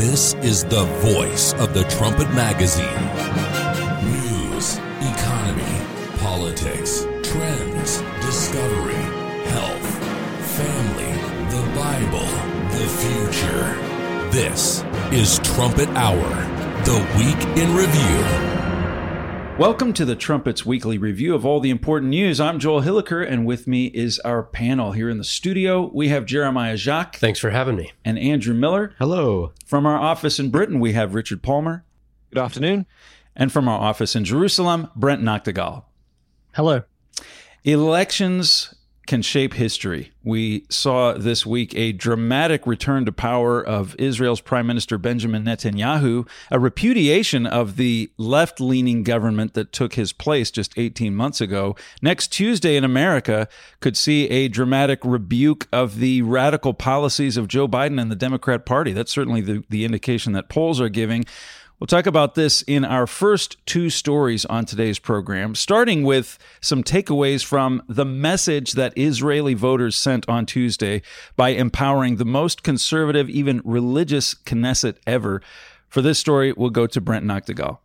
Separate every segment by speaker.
Speaker 1: This is the voice of the Trumpet Magazine. News, economy, politics, trends, discovery, health, family, the Bible, the future. This is Trumpet Hour, the week in review.
Speaker 2: Welcome to the Trumpets Weekly Review of all the important news. I'm Joel Hilliker, and with me is our panel here in the studio. We have Jeremiah Jacques.
Speaker 3: Thanks for having me.
Speaker 2: And Andrew Miller.
Speaker 4: Hello.
Speaker 2: From our office in Britain, we have Richard Palmer.
Speaker 5: Good afternoon.
Speaker 2: And from our office in Jerusalem, Brent Nagtegaal.
Speaker 6: Hello.
Speaker 2: Elections can shape history. We saw this week a dramatic return to power of Israel's Prime Minister Benjamin Netanyahu, a repudiation of the left leaning government that took his place just 18 months ago. Next Tuesday in America could see a dramatic rebuke of the radical policies of Joe Biden and the Democrat Party. That's certainly the, the indication that polls are giving. We'll talk about this in our first two stories on today's program, starting with some takeaways from the message that Israeli voters sent on Tuesday by empowering the most conservative, even religious Knesset ever. For this story, we'll go to Brent Nagtegaal.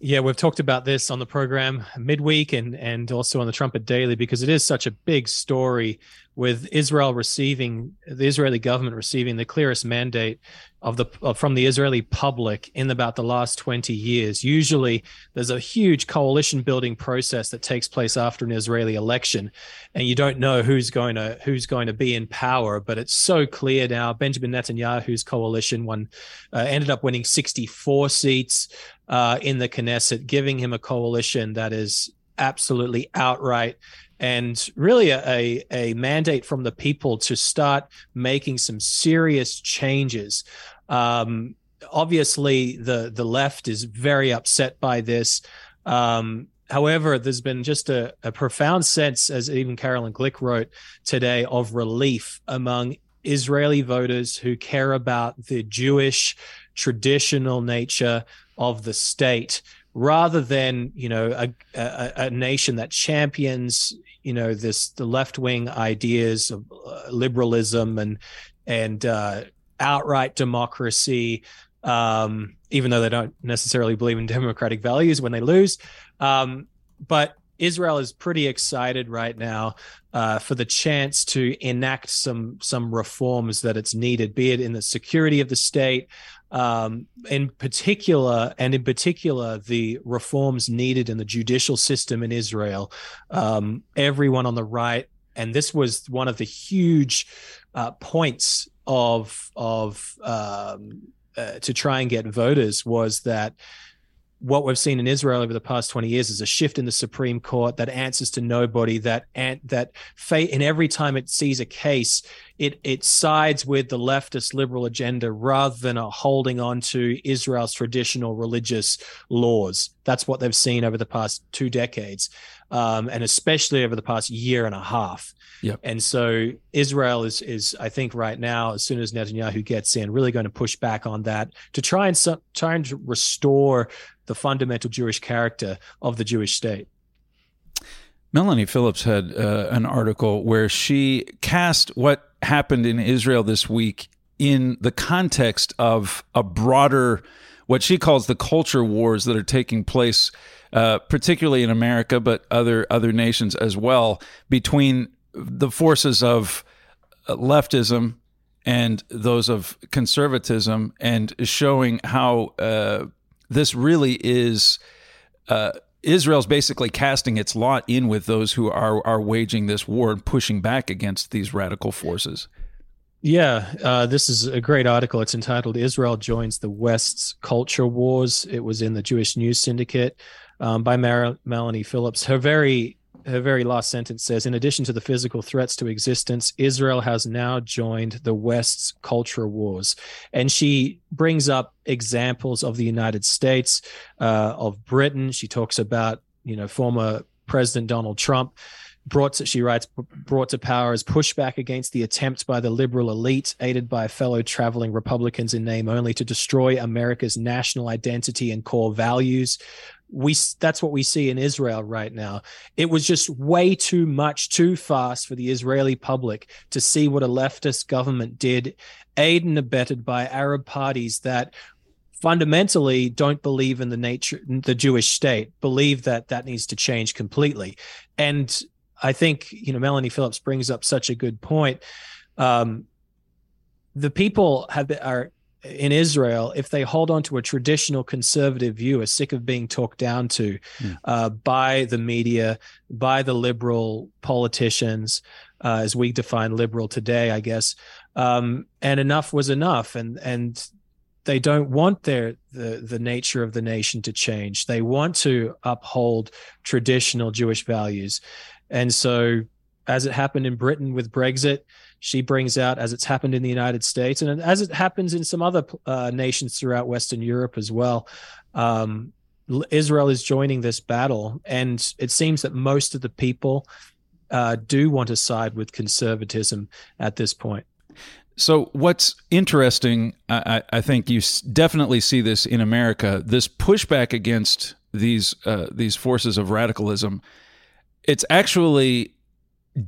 Speaker 6: Yeah, we've talked about this on the program midweek and and also on the Trumpet Daily because it is such a big story with Israel receiving the Israeli government receiving the clearest mandate of the of, from the Israeli public in about the last 20 years. Usually there's a huge coalition building process that takes place after an Israeli election and you don't know who's going to who's going to be in power, but it's so clear now Benjamin Netanyahu's coalition won uh, ended up winning 64 seats uh, in the Knesset, giving him a coalition that is absolutely outright and really a, a mandate from the people to start making some serious changes. Um, obviously, the the left is very upset by this. Um, however, there's been just a, a profound sense, as even Caroline Glick wrote today, of relief among Israeli voters who care about the Jewish traditional nature of the state rather than you know a, a, a, nation that champions you know this the left wing ideas of uh, liberalism and and uh, outright democracy um, even though they don't necessarily believe in democratic values when they lose. Um, but Israel is pretty excited right now uh, for the chance to enact some some reforms that it's needed, be it in the security of the state, um, in particular, and in particular, the reforms needed in the judicial system in Israel. Um, everyone on the right, and this was one of the huge uh, points of of um, uh, to try and get voters was that what we've seen in Israel over the past 20 years is a shift in the Supreme Court that answers to nobody that and that fate and every time it sees a case it it sides with the leftist liberal agenda rather than holding on to Israel's traditional religious laws. That's what they've seen over the past two decades um, and especially over the past year and a half
Speaker 2: Yep.
Speaker 6: And so Israel is is I think right now, as soon as Netanyahu gets in, really going to push back on that to try and try and restore the fundamental Jewish character of the Jewish state.
Speaker 2: Melanie Phillips had uh, an article where she cast what happened in Israel this week in the context of a broader, what she calls the culture wars that are taking place, uh, particularly in America, but other other nations as well, between the forces of leftism and those of conservatism, and showing how uh, this really is. Uh, Israel's basically casting its lot in with those who are are waging this war and pushing back against these radical forces.
Speaker 6: Yeah, uh, this is a great article. It's entitled "Israel Joins the West's Culture Wars." It was in the Jewish News Syndicate um, by Mar- Melanie Phillips. Her very her very last sentence says, in addition to the physical threats to existence, Israel has now joined the West's culture wars. And she brings up examples of the United States, uh, of Britain. She talks about, you know, former President Donald Trump brought to, she writes brought to power as pushback against the attempt by the liberal elite aided by fellow traveling republicans in name only to destroy america's national identity and core values we that's what we see in Israel right now. It was just way too much, too fast for the Israeli public to see what a leftist government did, aided and abetted by Arab parties that fundamentally don't believe in the nature the Jewish state, believe that that needs to change completely. And I think you know Melanie Phillips brings up such a good point. Um, the people have been, are in Israel, if they hold on to a traditional conservative view, are sick of being talked down to mm. uh, by the media, by the liberal politicians, uh, as we define liberal today, I guess. Um, and enough was enough, and and they don't want their the the nature of the nation to change. They want to uphold traditional Jewish values, and so as it happened in Britain with Brexit she brings out as it's happened in the United States and as it happens in some other uh, nations throughout Western Europe as well. Um, Israel is joining this battle, and it seems that most of the people uh, do want to side with conservatism at this point.
Speaker 2: So, what's interesting, I, I, think you definitely see this in America. This pushback against these uh, these forces of radicalism, it's actually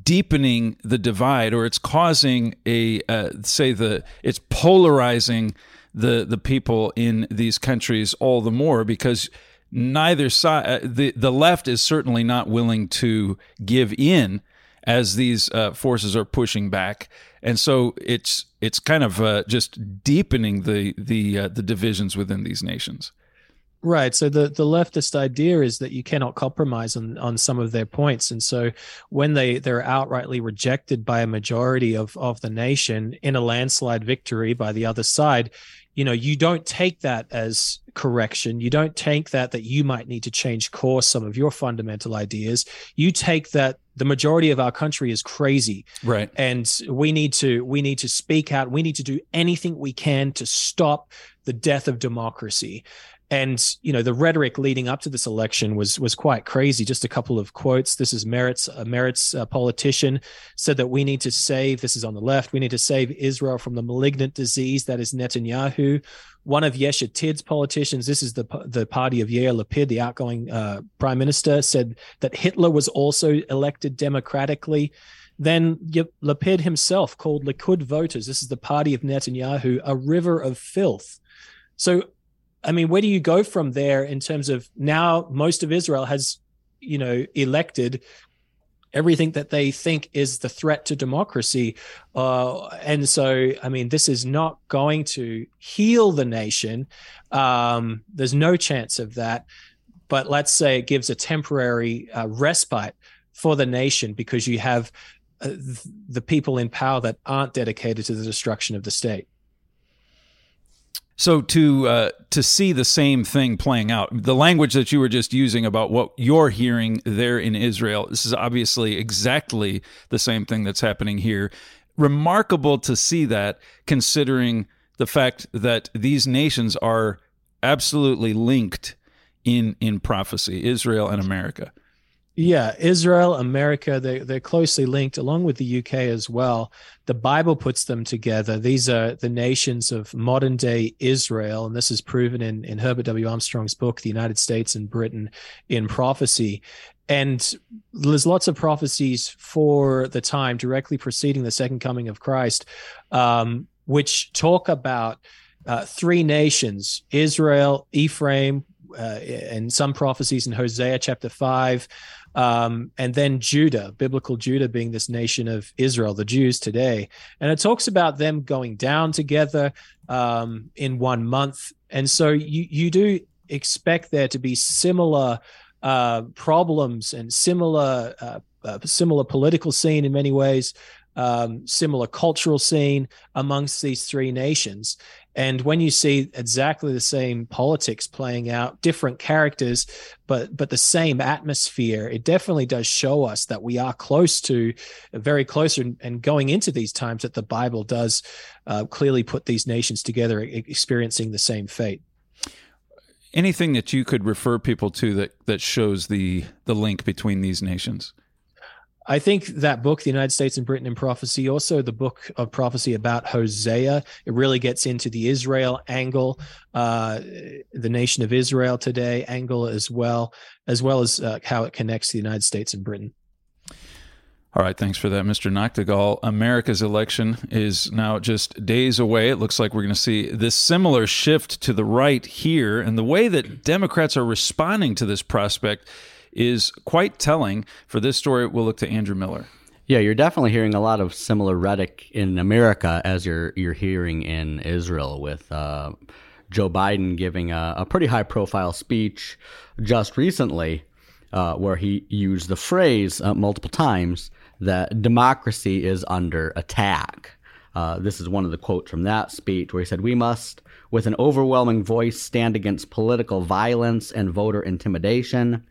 Speaker 2: deepening the divide or it's causing a uh, say the it's polarizing the the people in these countries all the more because neither side uh, the the left is certainly not willing to give in as these uh, forces are pushing back. And so it's it's kind of uh, just deepening the the uh, the divisions within these nations
Speaker 6: Right. So the, the leftist idea is that you cannot compromise on, on some of their points. And so when they, they're outrightly rejected by a majority of, of the nation in a landslide victory by the other side, you know, you don't take that as correction. You don't take that that you might need to change course some of your fundamental ideas. You take that the majority of our country is crazy.
Speaker 2: Right.
Speaker 6: And we need to we need to speak out. We need to do anything we can to stop the death of democracy and you know the rhetoric leading up to this election was was quite crazy. Just a couple of quotes. This is Meretz a Meretz uh, politician said that we need to save this is on the left we need to save israel from the malignant disease that is netanyahu. One of Yesh Atid's politicians this is the the party of yair lapid the outgoing uh, prime minister said that hitler was also elected democratically. Then Lapid himself called Likud voters, this is the party of Netanyahu, a river of filth. So I mean, where do you go from there in terms of now most of Israel has, you know, elected everything that they think is the threat to democracy. Uh, and so, I mean, this is not going to heal the nation. Um, there's no chance of that. But let's say it gives a temporary uh, respite for the nation because you have uh, the people in power that aren't dedicated to the destruction of the state.
Speaker 2: So to uh, to see the same thing playing out, the language that you were just using about what you're hearing there in Israel, this is obviously exactly the same thing that's happening here. Remarkable to see that, considering the fact that these nations are absolutely linked in in prophecy, Israel and America.
Speaker 6: Yeah, Israel, America, they, they're closely linked along with the UK as well. The Bible puts them together. These are the nations of modern day Israel. And this is proven in, in Herbert W. Armstrong's book, The United States and Britain in Prophecy. And there's lots of prophecies for the time directly preceding the second coming of Christ, um, which talk about uh, three nations Israel, Ephraim, uh, and some prophecies in Hosea chapter 5 um, and then Judah, biblical Judah being this nation of Israel, the Jews today. And it talks about them going down together um, in one month. And so you, you do expect there to be similar uh, problems and similar uh, uh, similar political scene in many ways, um, similar cultural scene amongst these three nations. And when you see exactly the same politics playing out, different characters, but but the same atmosphere, it definitely does show us that we are close to, very close, and, going into these times that the Bible does uh, clearly put these nations together, experiencing the same fate
Speaker 2: anything that you could refer people to that that shows the the link between these nations
Speaker 6: I think that book, The United States and Britain in Prophecy, also the book of prophecy about Hosea, it really gets into the Israel angle, uh, the nation of Israel today angle as well, as well as uh, how it connects to the United States and Britain.
Speaker 2: All right, thanks for that, Mr. Nagtegaal. America's election is now just days away. It looks like we're going to see this similar shift to the right here. And the way that Democrats are responding to this prospect is quite telling. For this story, we'll look to Andrew Miller.
Speaker 3: Yeah, you're definitely hearing a lot of similar rhetoric in America as you're you're hearing in Israel with uh, Joe Biden giving a, a pretty high profile speech just recently, uh, where he used the phrase uh, multiple times that democracy is under attack. Uh, this is one of the quotes from that speech where he said, We must, with an overwhelming voice, stand against political violence and voter intimidation.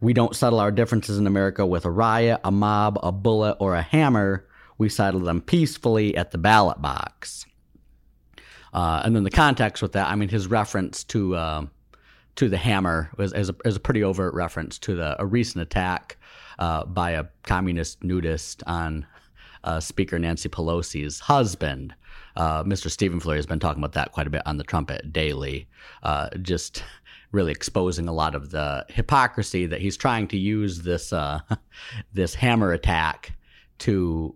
Speaker 3: We don't settle our differences in America with a riot, a mob, a bullet, or a hammer. We settle them peacefully at the ballot box. Uh, and then the context with that, I mean, his reference to uh, to the hammer was is a, is a pretty overt reference to the a recent attack uh, by a communist nudist on uh, Speaker Nancy Pelosi's husband. Uh, Mr. Stephen Flurry has been talking about that quite a bit on the Trumpet Daily, uh, just really exposing a lot of the hypocrisy that he's trying to use this uh, this hammer attack to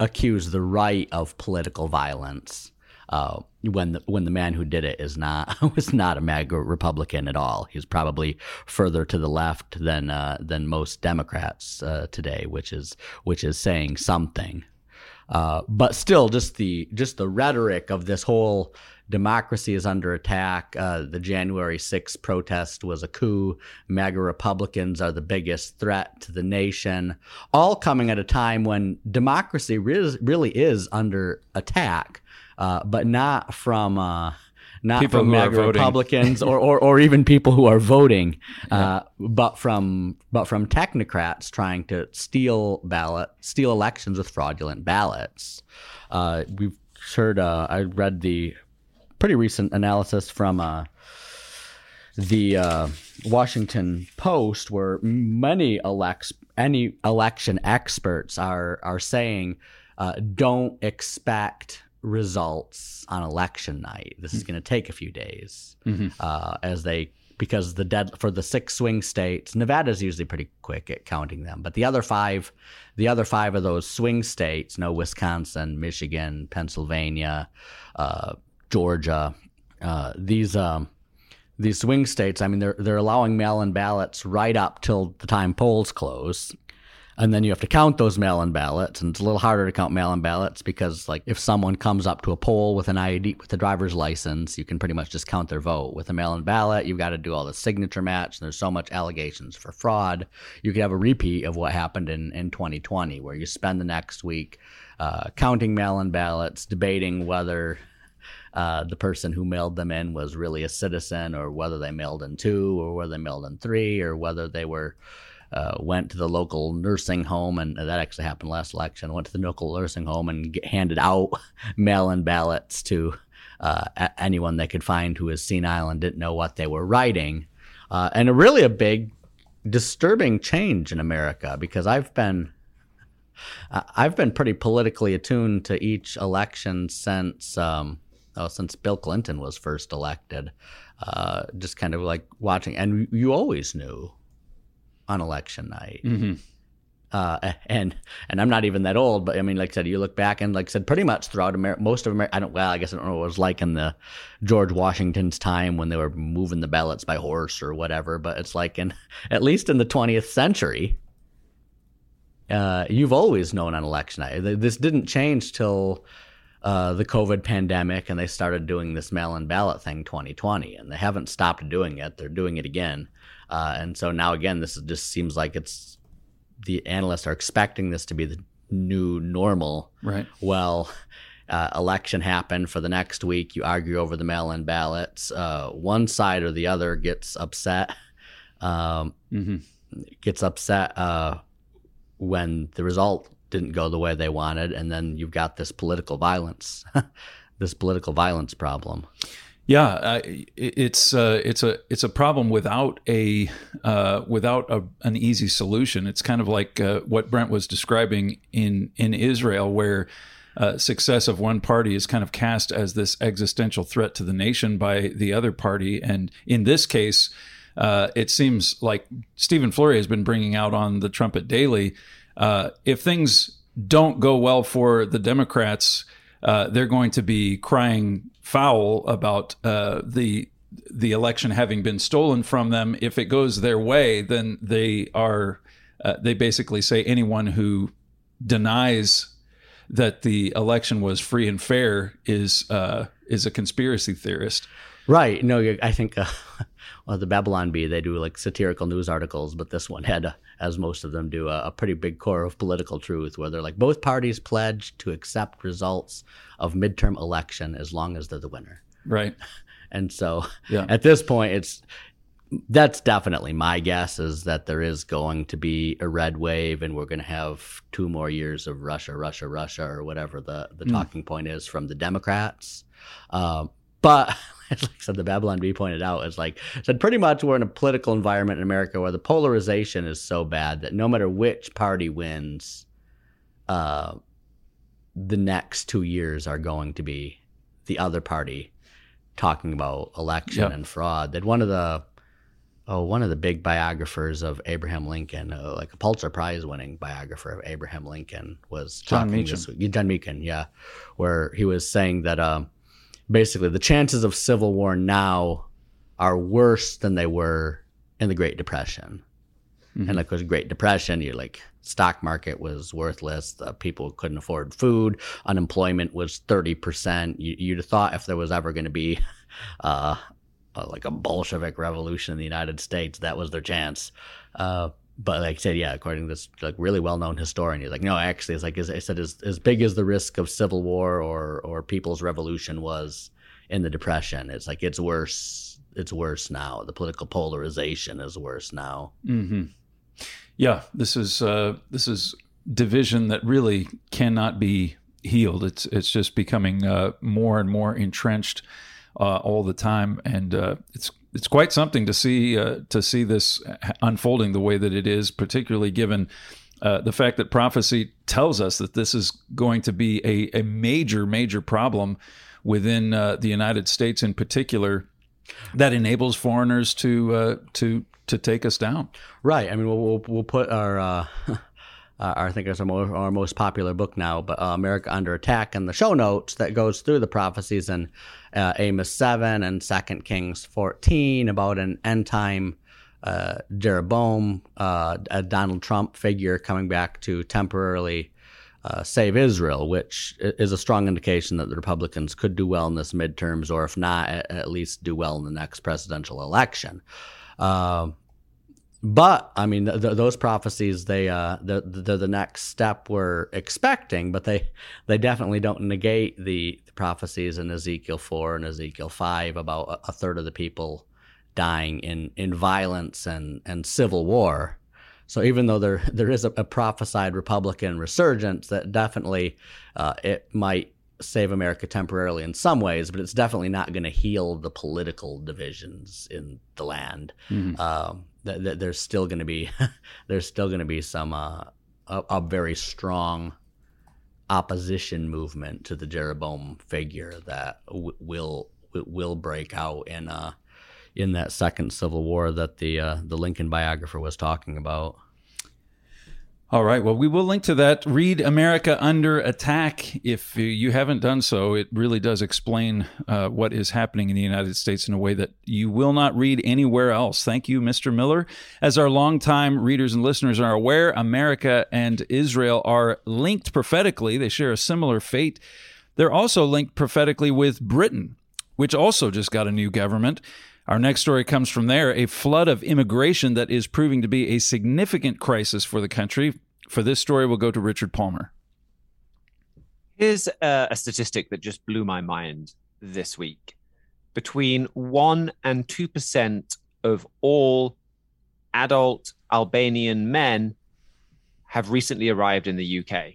Speaker 3: accuse the right of political violence uh, when the, when the man who did it is not was not a MAGA Republican at all. He's probably further to the left than uh, than most Democrats uh, today, which is which is saying something. Uh, but still, just the just the rhetoric of this whole democracy is under attack. Uh, the January 6th protest was a coup. MAGA Republicans are the biggest threat to the nation. All coming at a time when democracy re- really is under attack uh, but not from uh, not
Speaker 2: people
Speaker 3: from
Speaker 2: MAGA
Speaker 3: Republicans or, or, or even people who are voting, uh, but from but from technocrats trying to steal ballot steal elections with fraudulent ballots. Uh, we've heard. Uh, I read the pretty recent analysis from uh, the uh, Washington Post, where many elects any election experts are are saying uh, don't expect results on election night. This is going to take a few days mm-hmm. uh, as they because the dead for the six swing states, Nevada's usually pretty quick at counting them, but the other five, the other five of those swing states, no Wisconsin, Michigan, Pennsylvania, uh, Georgia, uh, these. Um, these swing states, I mean, they're they're allowing mail-in ballots right up till the time polls close, and then you have to count those mail-in ballots and it's a little harder to count mail-in ballots because like if someone comes up to a poll with an id with a driver's license you can pretty much just count their vote with a mail-in ballot you've got to do all the signature match and there's so much allegations for fraud you could have a repeat of what happened in, in 2020 where you spend the next week uh, counting mail-in ballots debating whether uh, the person who mailed them in was really a citizen or whether they mailed in two or whether they mailed in three or whether they were uh, went to the local nursing home, and that actually happened last election. Went to the local nursing home and get, handed out mail-in ballots to uh, anyone they could find who was senile and didn't know what they were writing, uh, and a really a big, disturbing change in America because I've been. I've been pretty politically attuned to each election since um, oh, since Bill Clinton was first elected. Uh, just kind of like watching, and you always knew on election night. Mm-hmm. Uh, and and I'm not even that old, but I mean, like I said, you look back and like I said, pretty much throughout America, most of America, I don't, well, I guess I don't know what it was like in the George Washington's time when they were moving the ballots by horse or whatever, but it's like in, at least in the 20th century, uh, you've always known on election night. This didn't change till uh, the COVID pandemic and they started doing this mail in ballot thing 2020, and they haven't stopped doing it. They're doing it again. Uh, and so now again, this just seems like it's the analysts are expecting this to be the new normal.
Speaker 2: Right.
Speaker 3: Well, uh, election happened for the next week. You argue over the mail-in ballots. Uh, one side or the other gets upset. Um, mm-hmm. Gets upset uh, when the result didn't go the way they wanted, and then you've got this political violence, this political violence problem.
Speaker 2: Yeah, it's uh, it's a it's a problem without a uh, without a, an easy solution. It's kind of like uh, what Brent was describing in in Israel, where uh, success of one party is kind of cast as this existential threat to the nation by the other party, and in this case, uh, it seems like Stephen Flurry has been bringing out on the Trumpet Daily. Uh, if things don't go well for the Democrats, they're going to be crying foul about uh, the the election having been stolen from them. If it goes their way, then they are uh, they basically say anyone who denies that the election was free and fair is uh, is a conspiracy theorist.
Speaker 3: Right. No, I think uh, well, the Babylon Bee they do like satirical news articles, but this one had, as most of them do, a, a pretty big core of political truth, where they're like both parties pledge to accept results of midterm election as long as they're the winner.
Speaker 2: Right.
Speaker 3: And so yeah. at this point, it's that's definitely my guess is that there is going to be a red wave and we're going to have two more years of Russia, Russia, Russia, or whatever the, the mm. talking point is from the Democrats. Um, but like I said, the Babylon Bee pointed out is like said pretty much we're in a political environment in America where the polarization is so bad that no matter which party wins, uh, the next two years are going to be the other party talking about election yep. and fraud. That one of the oh one of the big biographers of Abraham Lincoln, uh, like a Pulitzer Prize winning biographer of Abraham Lincoln, was
Speaker 2: Jon Meacham.
Speaker 3: This, Jon Meacham, yeah, where he was saying that um, basically the chances of civil war now are worse than they were in the Great Depression. Mm-hmm. And like with Great Depression, you're like stock market was worthless. The people couldn't afford food. Unemployment was thirty percent. You, you'd have thought if there was ever going to be, uh, like a Bolshevik revolution in the United States, that was their chance. Uh, but like I said, yeah, according to this like really well known historian, he's like, no, actually, it's like as I said, as as big as the risk of civil war or or people's revolution was in the depression, it's like it's worse. It's worse now. The political polarization is worse now.
Speaker 2: Mm-hmm. Yeah, this is uh, this is division that really cannot be healed. It's it's just becoming uh, more and more entrenched uh, all the time, and uh, it's it's quite something to see uh, to see this unfolding the way that it is, particularly given. Uh, the fact that prophecy tells us that this is going to be a, a major, major problem within the United States in particular, that enables foreigners to to to take us down.
Speaker 3: Right. I mean, we'll we'll, we'll put our. Uh, I think it's our, more, our most popular book now, but uh, America Under Attack, and the show notes that goes through the prophecies in uh, Amos 7 and 2 Kings 14 about an end time uh, Jeroboam, uh, a Donald Trump figure coming back to temporarily uh, save Israel, which is a strong indication that the Republicans could do well in this midterms, or if not, at least do well in the next presidential election. But I mean, th- th- those prophecies they uh, they're, they're, the next step we're expecting, but they they definitely don't negate the, the prophecies in Ezekiel four and Ezekiel five about a, a, third of the people dying in, in violence and, and civil war. So even though there there is a, a prophesied Republican resurgence, that definitely uh, it might save America temporarily in some ways, but it's definitely not going to heal the political divisions in the land. Mm-hmm. Um, th- th- there's still going to be there's still going to be some uh, a, a, very strong opposition movement to the Jeroboam figure that w- will will break out in uh, in that second civil war that the uh, the Lincoln biographer was talking about.
Speaker 2: All right. Well, we will link to that. Read America Under Attack. If you haven't done so, it really does explain uh, what is happening in the United States in a way that you will not read anywhere else. Thank you, Mr. Miller. As our longtime readers and listeners are aware, America and Israel are linked prophetically, they share a similar fate. They're also linked prophetically with Britain, which also just got a new government. Our next story comes from there a flood of immigration that is proving to be a significant crisis for the country. For this story, we'll go to Richard Palmer.
Speaker 4: Here's a, a statistic that just blew my mind this week. Between 1 and 2% of all adult Albanian men have recently arrived in the UK.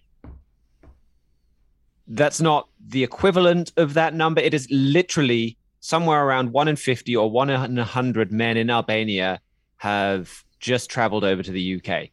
Speaker 4: That's not the equivalent of that number. It is literally somewhere around one in 50 or one in 100 men in Albania have just traveled over to the UK.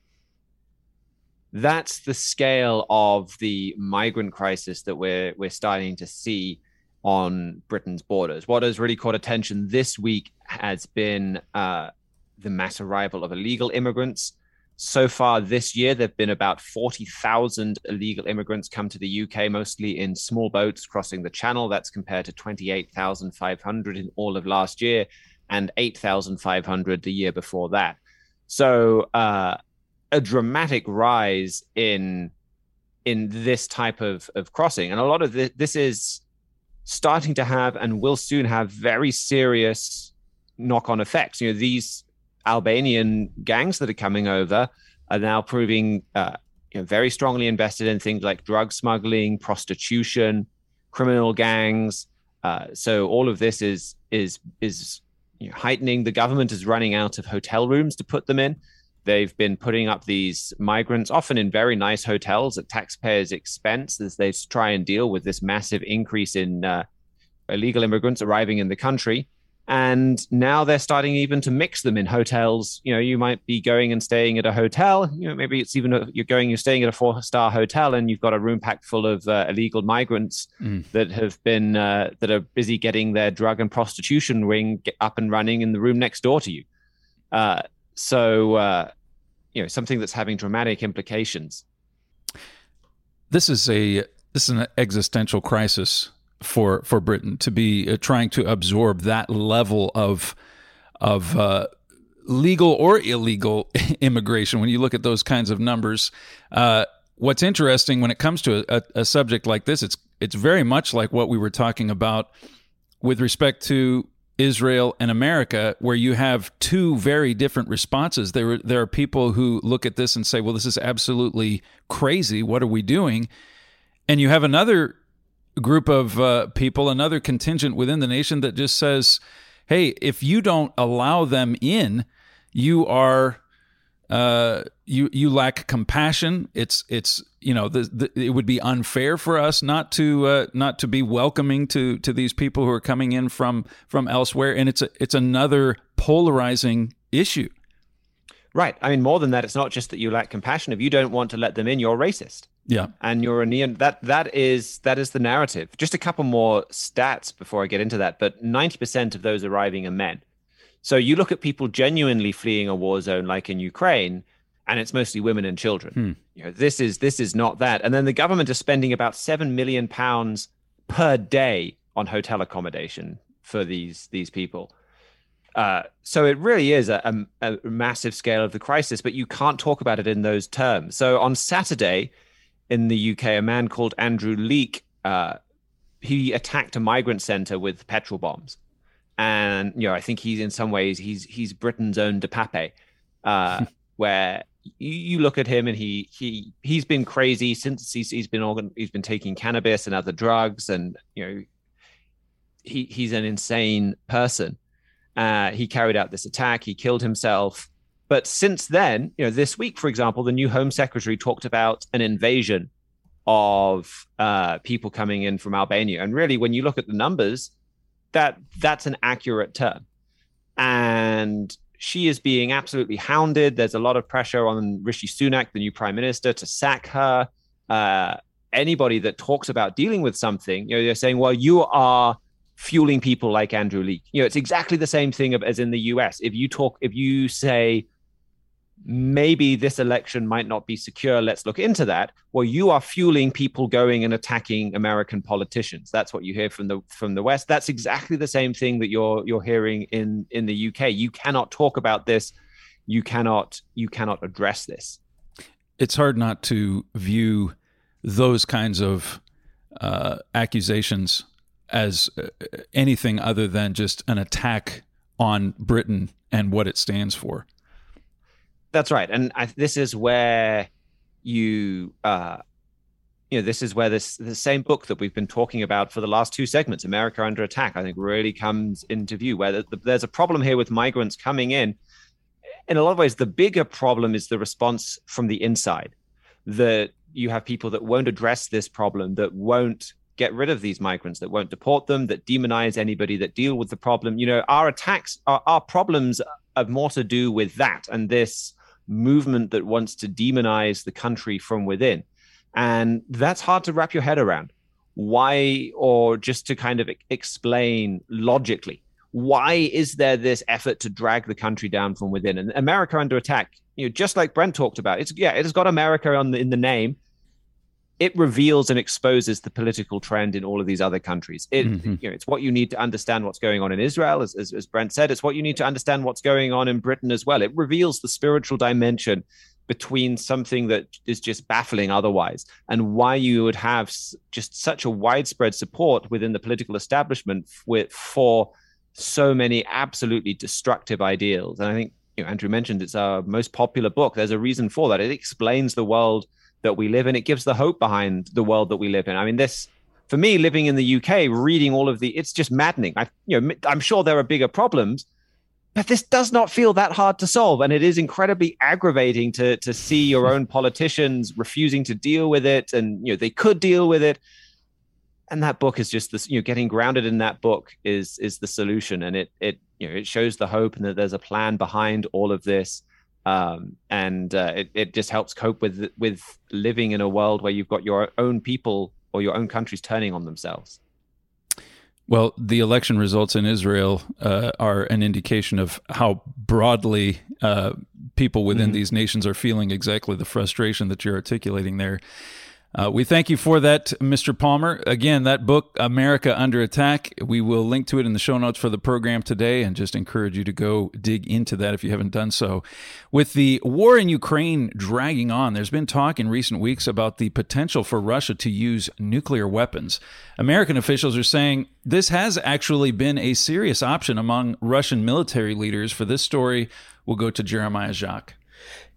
Speaker 4: That's the scale of the migrant crisis that we're we're starting to see on Britain's borders. What has really caught attention this week has been uh, the mass arrival of illegal immigrants. So far this year, there have been about 40,000 illegal immigrants come to the UK, mostly in small boats crossing the Channel. That's compared to 28,500 in all of last year and 8,500 the year before that. So, uh, a dramatic rise in in this type of, of crossing. And a lot of this, this is starting to have and will soon have very serious knock-on effects. You know, these Albanian gangs that are coming over are now proving uh, you know, very strongly invested in things like drug smuggling, prostitution, criminal gangs. Uh, so all of this is is is you know, heightening. The government is running out of hotel rooms to put them in. They've been putting up these migrants, often in very nice hotels at taxpayers' expense, as they try and deal with this massive increase in uh, illegal immigrants arriving in the country and now they're starting even to mix them in hotels. You know you might be going and staying at a hotel. You know maybe it's even a, you're going you're staying at a four star hotel and you've got a room packed full of uh, illegal migrants mm. that have been uh, that are busy getting their drug and prostitution ring up and running in the room next door to you. Uh, so uh, you know something that's having dramatic implications.
Speaker 2: This is a this is an existential crisis for for Britain to be uh, trying to absorb that level of of uh, legal or illegal immigration. When you look at those kinds of numbers, uh, what's interesting when it comes to a, a, subject like this, it's it's very much like what we were talking about with respect to Israel and America, where you have two very different responses. There, there are people who look at this and say, "Well, this is absolutely crazy. What are we doing?" And you have another group of uh, people, another contingent within the nation that just says, hey, if you don't allow them in, you are. Uh, you you lack compassion. It's it's you know the, the, it would be unfair for us not to uh, not to be welcoming to to these people who are coming in from from elsewhere, and it's a, it's another polarizing issue.
Speaker 4: Right. I mean, more than that, it's not just that you lack compassion. If you don't want to let them in, you're racist.
Speaker 2: Yeah.
Speaker 4: And you're a neon. That that is that is the narrative. Just a couple more stats before I get into that. But ninety percent of those arriving are men. So you look at people genuinely fleeing a war zone, like in Ukraine, and it's mostly women and children. Hmm. You know, this is this is not that. And then the government is spending about seven million pounds per day on hotel accommodation for these these people. Uh, so it really is a, a, a, massive scale of the crisis, but you can't talk about it in those terms. So on Saturday in the UK, a man called Andrew Leak, uh, he attacked a migrant center with petrol bombs, and you know I think he's in some ways he's he's Britain's own De Pape, uh, where you, you, look at him and he he he's been crazy since he's, he's been organ, he's been taking cannabis and other drugs, and you know he he's an insane person uh, he carried out this attack. He killed himself. But since then, you know, this week, for example, the new Home Secretary talked about an invasion of uh, people coming in from Albania. And really, when you look at the numbers, that that's an accurate term. And she is being absolutely hounded. There's a lot of pressure on Rishi Sunak, the new prime minister, to sack her. Uh, anybody that talks about dealing with something, you know, they're saying, well, you are fueling people like Andrew Leak. You know, it's exactly the same thing as in the US. If you talk, if you say, maybe this election might not be secure, let's look into that. Well, you are fueling people going and attacking American politicians. That's what you hear from the from the West. That's exactly the same thing that you're you're hearing in in the UK. You cannot talk about this. You cannot you cannot address this.
Speaker 2: It's hard not to view those kinds of uh, accusations as uh, anything other than just an attack on Britain and what it stands for.
Speaker 4: That's right, and I, this is where you, uh, you know, this is where this the same book that we've been talking about for the last two segments, America Under Attack, I think really comes into view. Where the, the, there's a problem here with migrants coming in. In a lot of ways, the bigger problem is the response from the inside. That you have people that won't address this problem, that won't get rid of these migrants, that won't deport them, that demonize anybody that deal with the problem. You know, our attacks, our, our problems have more to do with that and this movement that wants to demonize the country from within. And that's hard to wrap your head around. Why, or just to kind of explain logically, why is there this effort to drag the country down from within? And America under attack, you know, just like Brent talked about, it's yeah, it has got America on the, in the name. It reveals and exposes the political trend in all of these other countries. It, mm-hmm. you know, it's what you need to understand what's going on in Israel, as, as, as Brent said. It's what you need to understand what's going on in Britain as well. It reveals the spiritual dimension between something that is just baffling otherwise and why you would have just such a widespread support within the political establishment with, for so many absolutely destructive ideals. And I think you know, Andrew mentioned it's our most popular book. There's a reason for that. It explains the world that we live in. It gives the hope behind the world that we live in. I mean, this for me, living in the UK, reading all of the, it's just maddening. I, you know, I'm sure there are bigger problems, but this does not feel that hard to solve and it is incredibly aggravating to to see your own politicians refusing to deal with it and you know they could deal with it and that book is just this you know getting grounded in that book is is the solution and it it you know it shows the hope and that there's a plan behind all of this um, and uh, it, it just helps cope with with living in a world where you've got your own people or your own countries turning on themselves
Speaker 2: well, the election results in Israel uh, are an indication of how broadly uh, people within mm-hmm. these nations are feeling exactly the frustration that you're articulating there. Uh, we thank you for that, Mr. Palmer. Again, that book, America Under Attack, we will link to it in the show notes for the program today and just encourage you to go dig into that if you haven't done so. With the war in Ukraine dragging on, there's been talk in recent weeks about the potential for Russia to use nuclear weapons. American officials are saying this has actually been a serious option among Russian military leaders. For this story, we'll go to Jeremiah Jacques.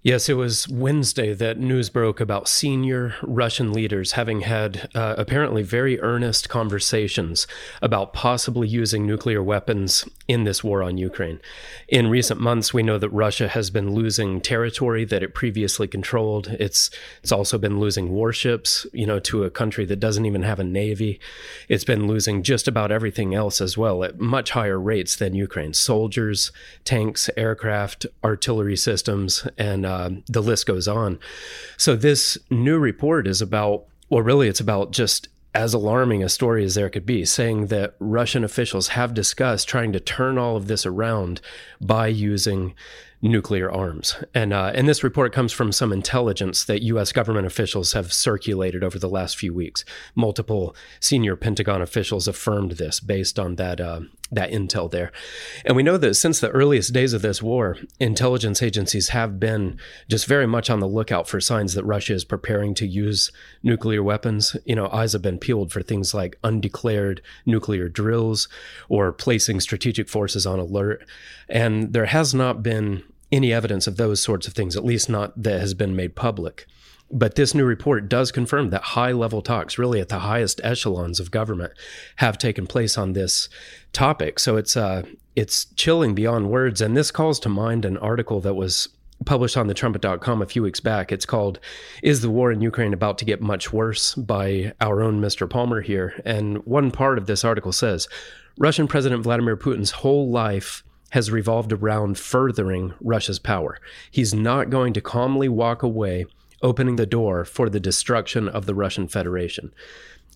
Speaker 5: Yes, it was Wednesday that news broke about senior Russian leaders having had uh, apparently very earnest conversations about possibly using nuclear weapons in this war on Ukraine. In recent months, we know that Russia has been losing territory that it previously controlled. It's it's also been losing warships, you know, to a country that doesn't even have a navy. It's been losing just about everything else as well at much higher rates than Ukraine: soldiers, tanks, aircraft, artillery systems, and uh, the list goes on. So this new report is about, well, really, it's about just as alarming a story as there could be, saying that Russian officials have discussed trying to turn all of this around by using nuclear arms. And uh, and this report comes from some intelligence that U.S. government officials have circulated over the last few weeks. Multiple senior Pentagon officials affirmed this based on that uh, that intel there. And we know that since the earliest days of this war, intelligence agencies have been just very much on the lookout for signs that Russia is preparing to use nuclear weapons. You know, eyes have been peeled for things like undeclared nuclear drills or placing strategic forces on alert. And there has not been any evidence of those sorts of things, at least not that has been made public. But this new report does confirm that high level talks, really at the highest echelons of government, have taken place on this topic. So it's uh, it's chilling beyond words. And this calls to mind an article that was published on thetrumpet.com a few weeks back. It's called Is the War in Ukraine About to Get Much Worse by our own Mr. Palmer here. And one part of this article says Russian President Vladimir Putin's whole life has revolved around furthering Russia's power. He's not going to calmly walk away, opening the door for the destruction of the Russian Federation.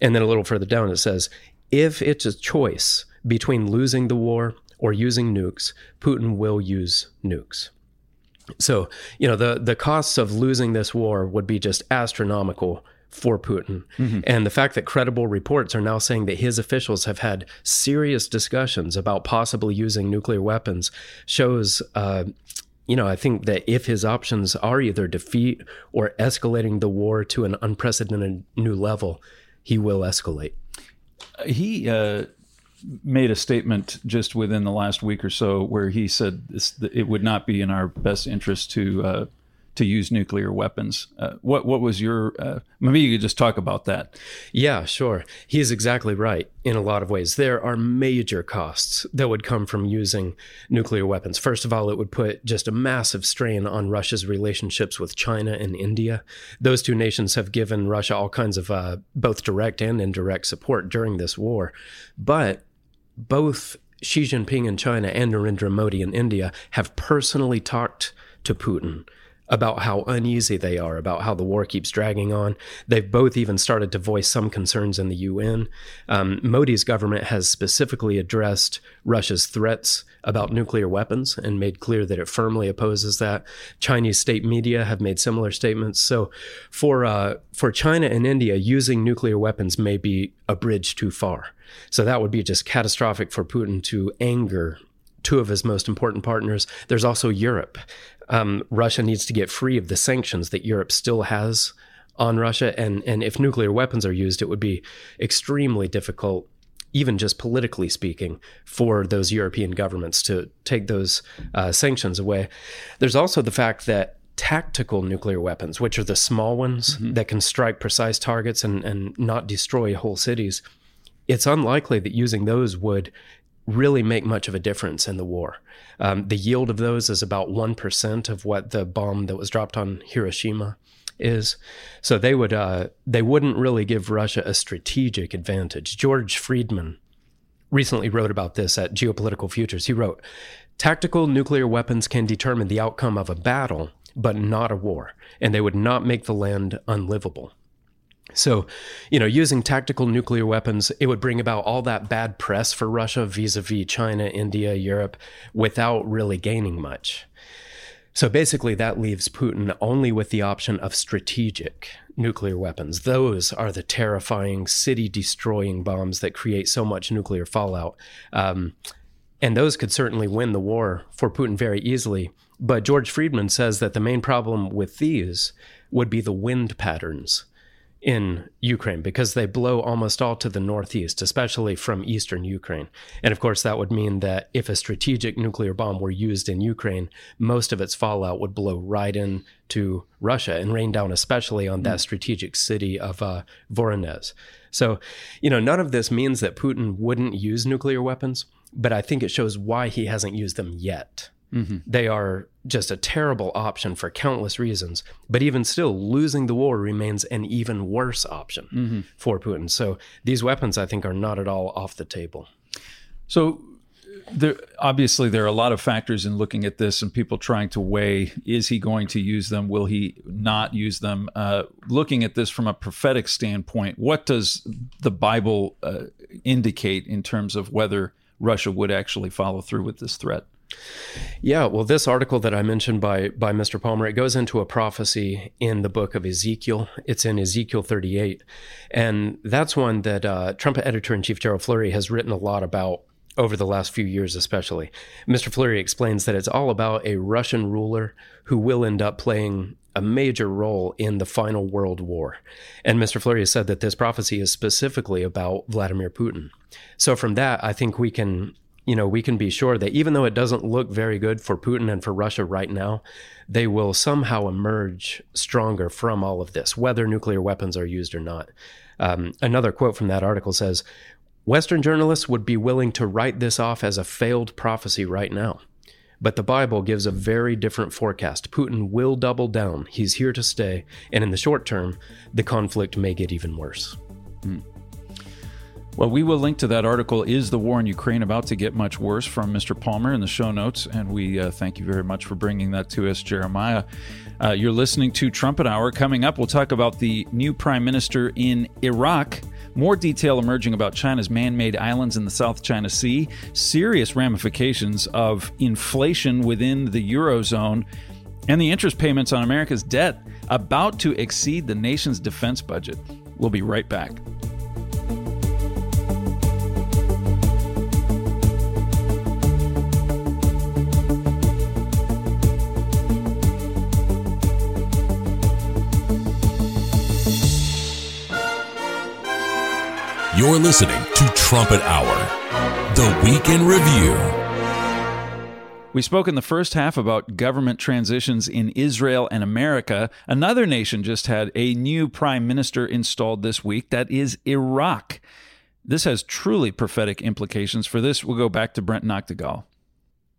Speaker 5: And then a little further down, it says, if it's a choice between losing the war or using nukes, Putin will use nukes. So, you know, the, the costs of losing this war would be just astronomical for Putin. Mm-hmm. And the fact that credible reports are now saying that his officials have had serious discussions about possibly using nuclear weapons shows. Uh, you know, I think that if his options are either defeat or escalating the war to an unprecedented new level, he will escalate.
Speaker 2: He uh, made a statement just within the last week or so where he said this, it would not be in our best interest to uh, to use nuclear weapons. Uh, what what was your uh, maybe you could just talk about that?
Speaker 5: Yeah, sure. He is exactly right in a lot of ways. There are major costs that would come from using nuclear weapons. First of all, it would put just a massive strain on Russia's relationships with China and India. Those two nations have given Russia all kinds of uh, both direct and indirect support during this war, but both Xi Jinping in China and Narendra Modi in India have personally talked to Putin about how uneasy they are about how the war keeps dragging on. They've both even started to voice some concerns in the UN. Um, Modi's government has specifically addressed Russia's threats about nuclear weapons and made clear that it firmly opposes that. Chinese state media have made similar statements. So, for uh, for China and India, using nuclear weapons may be a bridge too far. So that would be just catastrophic for Putin to anger two of his most important partners. There's also Europe. Um, Russia needs to get free of the sanctions that Europe still has on Russia. And, and if nuclear weapons are used, it would be extremely difficult, even just politically speaking, for those European governments to take those uh, sanctions away. There's also the fact that tactical nuclear weapons, which are the small ones mm-hmm. that can strike precise targets and, and not destroy whole cities, it's unlikely that using those would really make much of a difference in the war. Um, the yield of those is about 1% of what the bomb that was dropped on Hiroshima is. So they would uh, they wouldn't really give Russia a strategic advantage. George Friedman recently wrote about this at Geopolitical Futures. He wrote, "Tactical nuclear weapons can determine the outcome of a battle, but not a war, and they would not make the land unlivable." So, you know, using tactical nuclear weapons, it would bring about all that bad press for Russia vis a vis China, India, Europe, without really gaining much. So basically, that leaves Putin only with the option of strategic nuclear weapons. Those are the terrifying, city destroying bombs that create so much nuclear fallout. Um, and those could certainly win the war for Putin very easily. But George Friedman says that the main problem with these would be the wind patterns in Ukraine because they blow almost all to the northeast, especially from eastern Ukraine. And of course, that would mean that if a strategic nuclear bomb were used in Ukraine, most of its fallout would blow right into Russia and rain down, especially on that mm. strategic city of uh, Voronezh. So, you know, none of this means that Putin wouldn't use nuclear weapons, but I think it shows why he hasn't used them yet. Mm-hmm. They are just a terrible option for countless reasons. But even still, losing the war remains an even worse option mm-hmm. for Putin. So these weapons, I think, are not at all off the table.
Speaker 2: So there, obviously there are a lot of factors in looking at this and people trying to weigh is he going to use them will he not use them uh, looking at this from a prophetic standpoint what does the bible uh, indicate in terms of whether russia would actually follow through with this threat
Speaker 5: yeah, well, this article that I mentioned by by Mr. Palmer, it goes into a prophecy in the book of Ezekiel. It's in Ezekiel 38, and that's one that uh, Trumpet editor in chief Gerald Flurry has written a lot about over the last few years, especially. Mr. Flurry explains that it's all about a Russian ruler who will end up playing a major role in the final world war. And Mr. Flurry has said that this prophecy is specifically about Vladimir Putin. So from that, I think we can you know, we can be sure that even though it doesn't look very good for Putin and for Russia right now, they will somehow emerge stronger from all of this, whether nuclear weapons are used or not. Um, another quote from that article says Western journalists would be willing to write this off as a failed prophecy right now. But the Bible gives a very different forecast. Putin will double down. He's here to stay. And in the short term, the conflict may get even worse. Mm.
Speaker 2: Well, we will link to that article, Is the War in Ukraine About to Get Much Worse, from Mr. Palmer in the show notes. And we uh, thank you very much for bringing that to us, Jeremiah. Uh, you're listening to Trumpet Hour. Coming up, we'll talk about the new prime minister in Iraq. More detail emerging about China's man made islands in the South China Sea, serious ramifications of inflation within the Eurozone, and the interest payments on America's debt about to exceed the nation's defense budget. We'll be right back.
Speaker 1: You're listening to Trumpet Hour, the Week in Review.
Speaker 2: We spoke in the first half about government transitions in Israel and America. Another nation just had a new prime minister installed this week. That is Iraq. This has truly prophetic implications. For this, we'll go back to Brent Nagtegaal.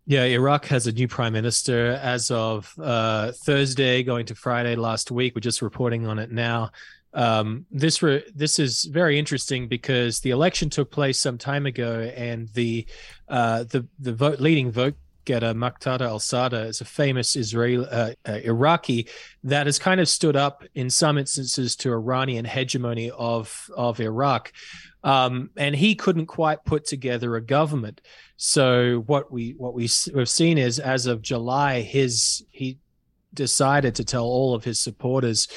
Speaker 6: Yeah, Iraq has a new prime minister as of uh, Thursday, going to Friday last week. We're just reporting on it now. Um, this re- this is very interesting because the election took place some time ago, and the uh, the the vote, leading vote getter Muqtada al-Sadr is a famous Israeli uh, uh, Iraqi that has kind of stood up in some instances to Iranian hegemony of of Iraq. Um, and he couldn't quite put together a government. So what we what we have seen is as of July, his he decided to tell all of his supporters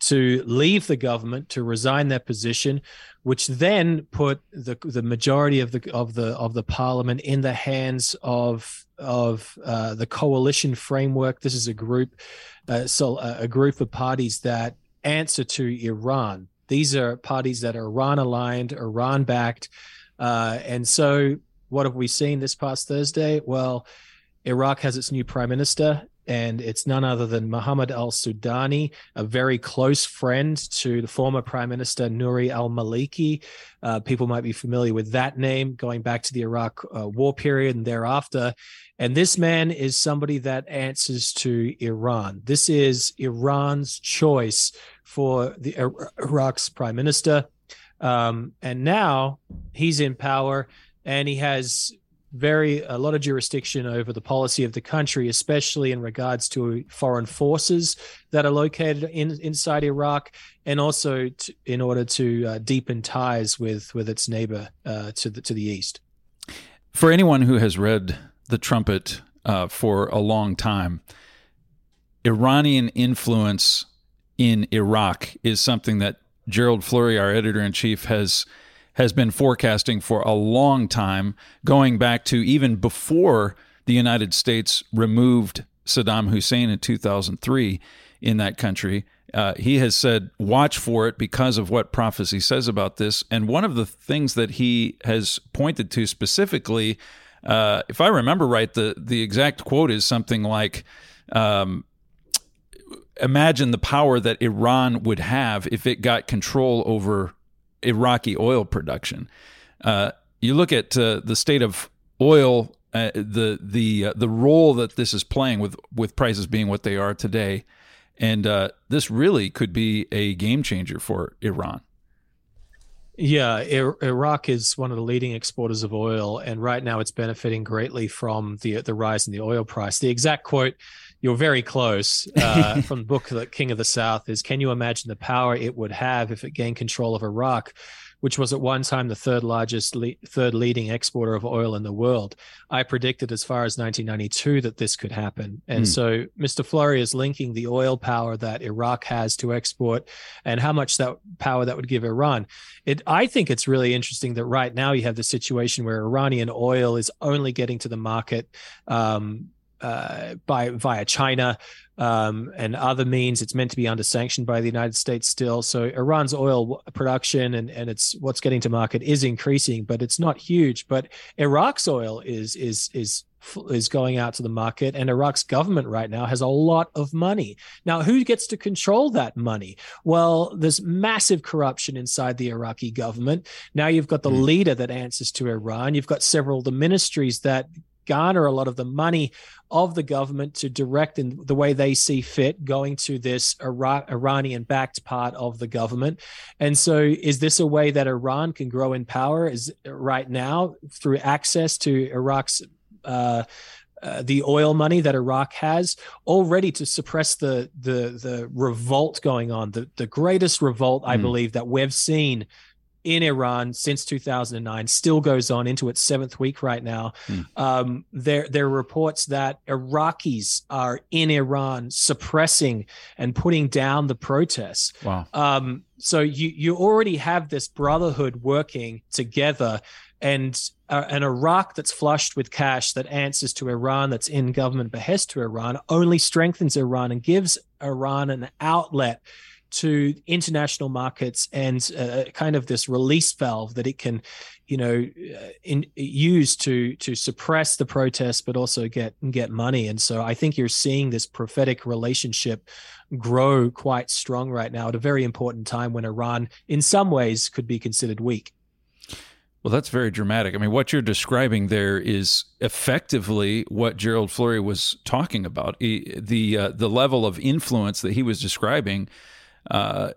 Speaker 6: to leave the government to resign their position which then put the the majority of the of the of the parliament in the hands of of uh, the coalition framework. This is a group uh, so uh, a group of parties that answer to Iran. These are parties that are Iran aligned Iran backed uh, and so what have we seen this past Thursday? Well Iraq has its new prime minister and it's none other than Mohammed al Sudani, a very close friend to the former Prime Minister Nouri al Maliki. Uh, people might be familiar with that name going back to the Iraq uh, war period and thereafter. And this man is somebody that answers to Iran. This is Iran's choice for the Iraq's prime minister. Um, and now he's in power and he has very a lot of jurisdiction over the policy of the country, especially in regards to foreign forces that are located in inside Iraq, and also to, in order to uh, deepen ties with with its neighbor uh, to the to the east.
Speaker 2: For anyone who has read the Trumpet uh, for a long time, Iranian influence in Iraq is something that Gerald Flurry, our editor in chief, has has been forecasting for a long time, going back to even before the United States removed Saddam Hussein in 2003 in that country. Uh, he has said, watch for it because of what prophecy says about this. And one of the things that he has pointed to specifically, uh, if I remember right, the, the exact quote is something like, um, imagine the power that Iran would have if it got control over Iraqi oil production. Uh, you look at uh, the state of oil, uh, the the uh, the role that this is playing with with prices being what they are today, and uh, this really could be a game changer for Iran.
Speaker 6: Yeah, Iraq is one of the leading exporters of oil, and right now it's benefiting greatly from the the rise in the oil price. The exact quote you're very close uh, from the book the king of the south is can you imagine the power it would have if it gained control of iraq which was at one time the third largest le- third leading exporter of oil in the world. I predicted as far as 1992 that this could happen. And mm. so mr flurry is linking the oil power that iraq has to export and how much that power that would give iran. It i think it's really interesting that right now you have the situation where iranian oil is only getting to the market um, uh, by via China um, and other means. It's meant to be under sanction by the United States still. So Iran's oil production and, and it's what's getting to market is increasing, but it's not huge. But Iraq's oil is is is is going out to the market and Iraq's government right now has a lot of money. Now, who gets to control that money? Well, there's massive corruption inside the Iraqi government. Now you've got the mm. leader that answers to Iran. You've got several of the ministries that garner a lot of the money of the government to direct in the way they see fit going to this Iranian backed part of the government. And so is this a way that Iran can grow in power is right now through access to Iraq's uh, uh, the oil money that Iraq has already to suppress the the the revolt going on the the greatest revolt I mm. believe that we've seen in Iran since 2009, still goes on into its seventh week right now. Mm. Um, there, there are reports that Iraqis are in Iran suppressing and putting down the protests.
Speaker 2: Wow.
Speaker 6: Um, so you you already have this brotherhood working together, and uh, an Iraq that's flushed with cash that answers to Iran, that's in government behest to Iran, only strengthens Iran and gives Iran an outlet to international markets and uh, kind of this release valve that it can, you know, uh, in, use to to suppress the protests, but also get get money. And so I think you're seeing this prophetic relationship grow quite strong right now at a very important time when Iran, in some ways, could be considered weak.
Speaker 2: Well, that's very dramatic. I mean, what you're describing there is effectively what Gerald Flurry was talking about. He, the uh, the level of influence that he was describing, uh,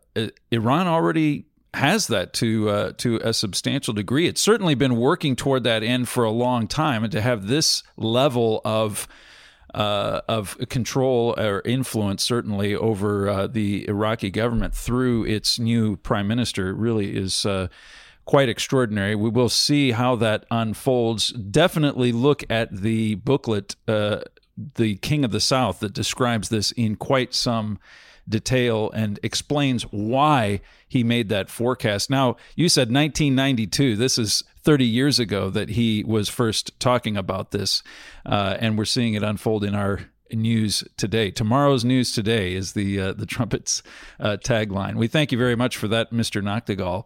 Speaker 2: Iran already has that to uh, to a substantial degree. It's certainly been working toward that end for a long time, and to have this level of uh, of control or influence, certainly over uh, the Iraqi government through its new prime minister, really is uh, quite extraordinary. We will see how that unfolds. Definitely look at the booklet, uh, The King of the South, that describes this in quite some detail and explains why he made that forecast. Now, you said 1992. This is 30 years ago that he was first talking about this, uh, and we're seeing it unfold in our news today. Tomorrow's news today is the uh, the trumpets uh, tagline. We thank you very much for that, Mr. Nagtegaal.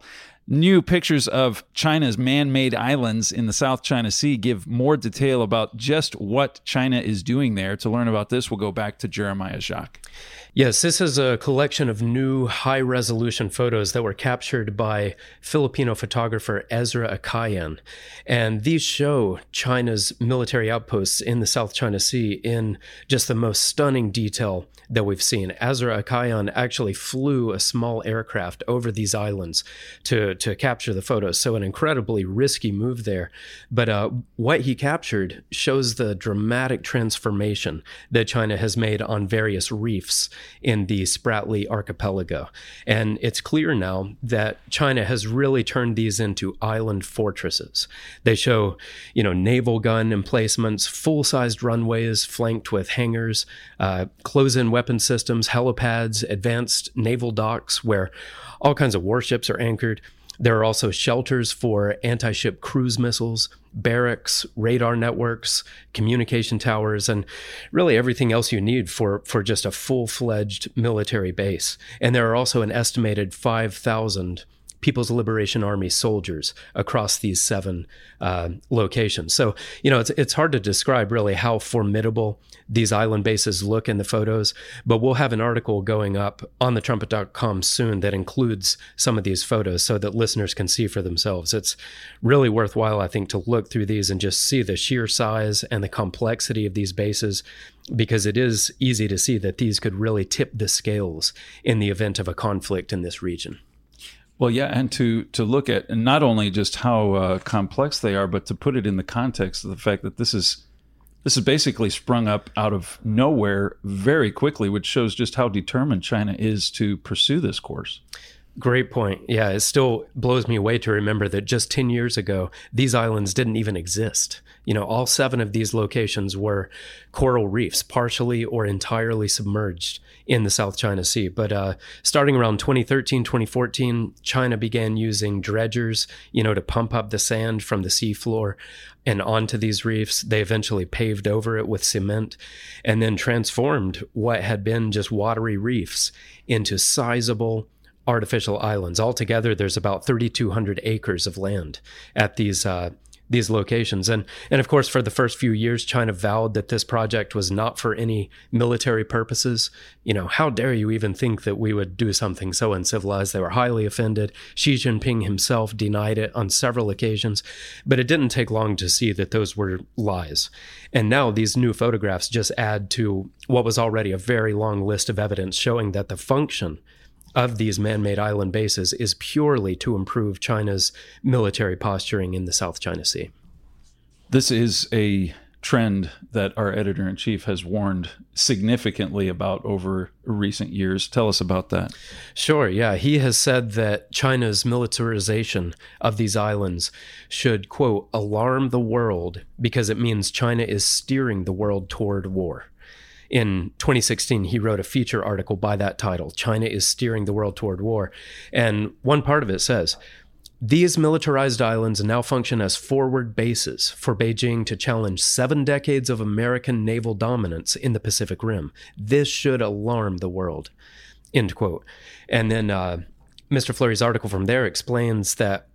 Speaker 2: New pictures of China's man made islands in the South China Sea give more detail about just what China is doing there. To learn about this, we'll go back to Jeremiah Jacques.
Speaker 5: Yes, this is a collection of new high resolution photos that were captured by Filipino photographer Ezra Acayan. And these show China's military outposts in the South China Sea in just the most stunning detail that we've seen. Ezra Acayan actually flew a small aircraft over these islands to, to capture the photos. So, an incredibly risky move there. But uh, what he captured shows the dramatic transformation that China has made on various reefs in the Spratly archipelago. And it's clear now that China has really turned these into island fortresses. They show, you know, naval gun emplacements, full-sized runways flanked with hangars, uh, close-in weapon systems, helipads, advanced naval docks where all kinds of warships are anchored. There are also shelters for anti ship cruise missiles, barracks, radar networks, communication towers, and really everything else you need for, for just a full fledged military base. And there are also an estimated 5,000 People's Liberation Army soldiers across these seven uh, locations. So, you know, it's, it's hard to describe really how formidable these island bases look in the photos, but we'll have an article going up on the trumpet.com soon that includes some of these photos so that listeners can see for themselves. It's really worthwhile, I think, to look through these and just see the sheer size and the complexity of these bases because it is easy to see that these could really tip the scales in the event of a conflict in this region.
Speaker 2: Well, yeah, and to to look at not only just how uh, complex they are, but to put it in the context of the fact that this is this is basically sprung up out of nowhere very quickly, which shows just how determined China is to pursue this course.
Speaker 5: Great point. Yeah, it still blows me away to remember that just 10 years ago, these islands didn't even exist. You know, all seven of these locations were coral reefs, partially or entirely submerged in the South China Sea. But uh, starting around 2013, 2014, China began using dredgers, you know, to pump up the sand from the seafloor and onto these reefs. They eventually paved over it with cement and then transformed what had been just watery reefs into sizable artificial islands. Altogether, there's about 3,200 acres of land at these uh, these locations. And and of course, for the first few years, China vowed that this project was not for any military purposes. You know, how dare you even think that we would do something so uncivilized? They were highly offended. Xi Jinping himself denied it on several occasions, but it didn't take long to see that those were lies. And now these new photographs just add to what was already a very long list of evidence showing that the function of these man made island bases is purely to improve China's military posturing in the South China Sea.
Speaker 2: This is a trend that our editor in chief has warned significantly about over recent years. Tell us about that.
Speaker 5: Sure. Yeah. He has said that China's militarization of these islands should, quote, alarm the world because it means China is steering the world toward war in 2016, he wrote a feature article by that title China is Steering the World Toward War. And one part of it says, these militarized islands now function as forward bases for Beijing to challenge seven decades of American naval dominance in the Pacific Rim. This should alarm the world. End quote. And then uh, Mr. Flurry's article from there explains that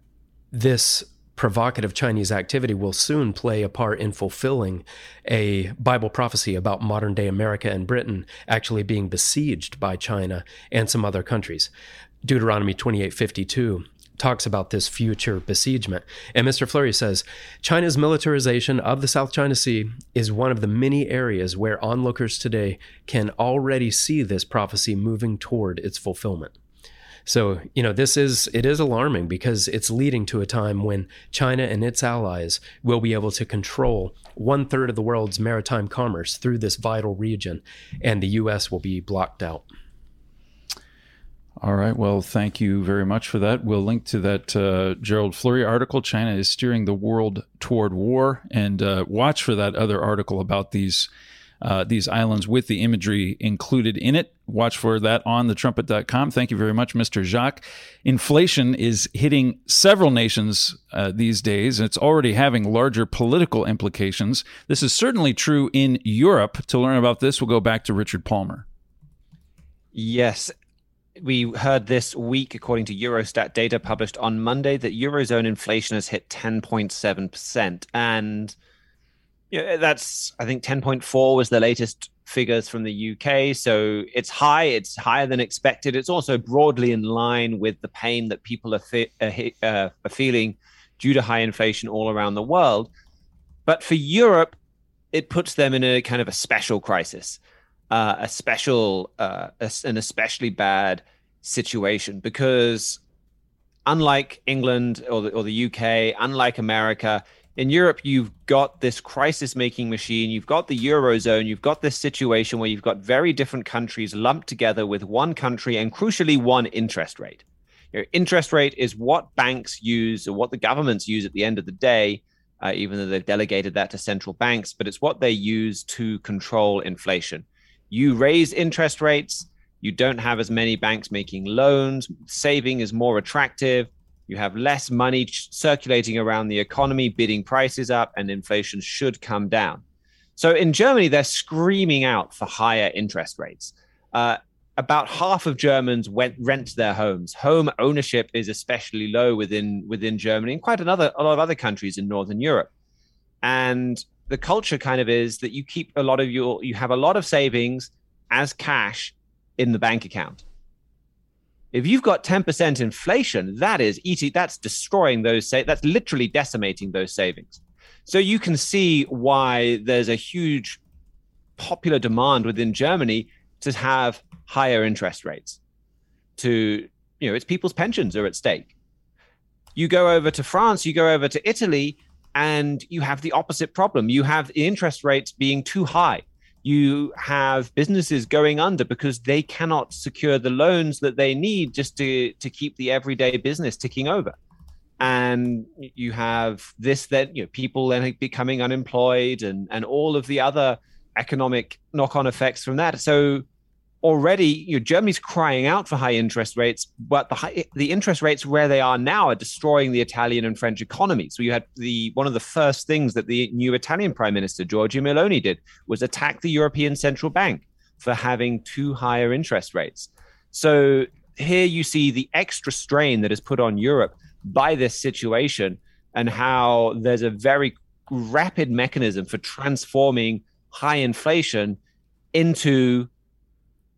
Speaker 5: this provocative Chinese activity will soon play a part in fulfilling a Bible prophecy about modern day America and Britain actually being besieged by China and some other countries. Deuteronomy 28:52 talks about this future besiegement. And Mr. Flurry says China's militarization of the South China Sea is one of the many areas where onlookers today can already see this prophecy moving toward its fulfillment. So, you know, this is it is alarming because it's leading to a time when China and its allies will be able to control one third of the world's maritime commerce through this vital region, and the U.S. will be blocked out.
Speaker 2: All right. Well, thank you very much for that. We'll link to that uh, Gerald Flurry article. China is steering the world toward war, and uh, watch for that other article about these uh, these islands with the imagery included in it. Watch for that on thetrumpet.com. Thank you very much, Mr. Jacques. Inflation is hitting several nations uh, these days, and it's already having larger political implications. This is certainly true in Europe. To learn about this, we'll go back to Richard Palmer.
Speaker 4: Yes. We heard this week, according to Eurostat data published on Monday, that Eurozone inflation has hit 10.7%. And yeah, that's I think 10.4 was the latest figures from the UK. So it's high. It's higher than expected. It's also broadly in line with the pain that people are, uh, uh, are feeling due to high inflation all around the world. But for Europe, it puts them in a kind of a special crisis, uh, a special, uh, an especially bad situation because unlike England or the, or the UK, unlike America, in Europe, you've got this crisis making machine, you've got the Eurozone, you've got this situation where you've got very different countries lumped together with one country and crucially one interest rate. Your interest rate is what banks use or what the governments use at the end of the day, uh, even though they've delegated that to central banks, but it's what they use to control inflation. You raise interest rates, you don't have as many banks making loans, saving is more attractive you have less money circulating around the economy, bidding prices up, and inflation should come down. So in Germany, they're screaming out for higher interest rates. Uh, about half of Germans went, rent their homes. Home ownership is especially low within within Germany and quite another a lot of other countries in Northern Europe. And the culture kind of is that you keep a lot of your you have a lot of savings as cash in the bank account. If you've got 10% inflation, that is eating, that's destroying those, sa- that's literally decimating those savings. So you can see why there's a huge popular demand within Germany to have higher interest rates. To, you know, it's people's pensions are at stake. You go over to France, you go over to Italy, and you have the opposite problem. You have interest rates being too high you have businesses going under because they cannot secure the loans that they need just to to keep the everyday business ticking over. And you have this that you know people then becoming unemployed and and all of the other economic knock-on effects from that. So already you know, Germany's crying out for high interest rates, but the high, the interest rates where they are now are destroying the Italian and French economy. So you had the one of the first things that the new Italian Prime Minister Giorgia Meloni did was attack the European Central Bank for having too higher interest rates. So here you see the extra strain that is put on Europe by this situation and how there's a very rapid mechanism for transforming high inflation into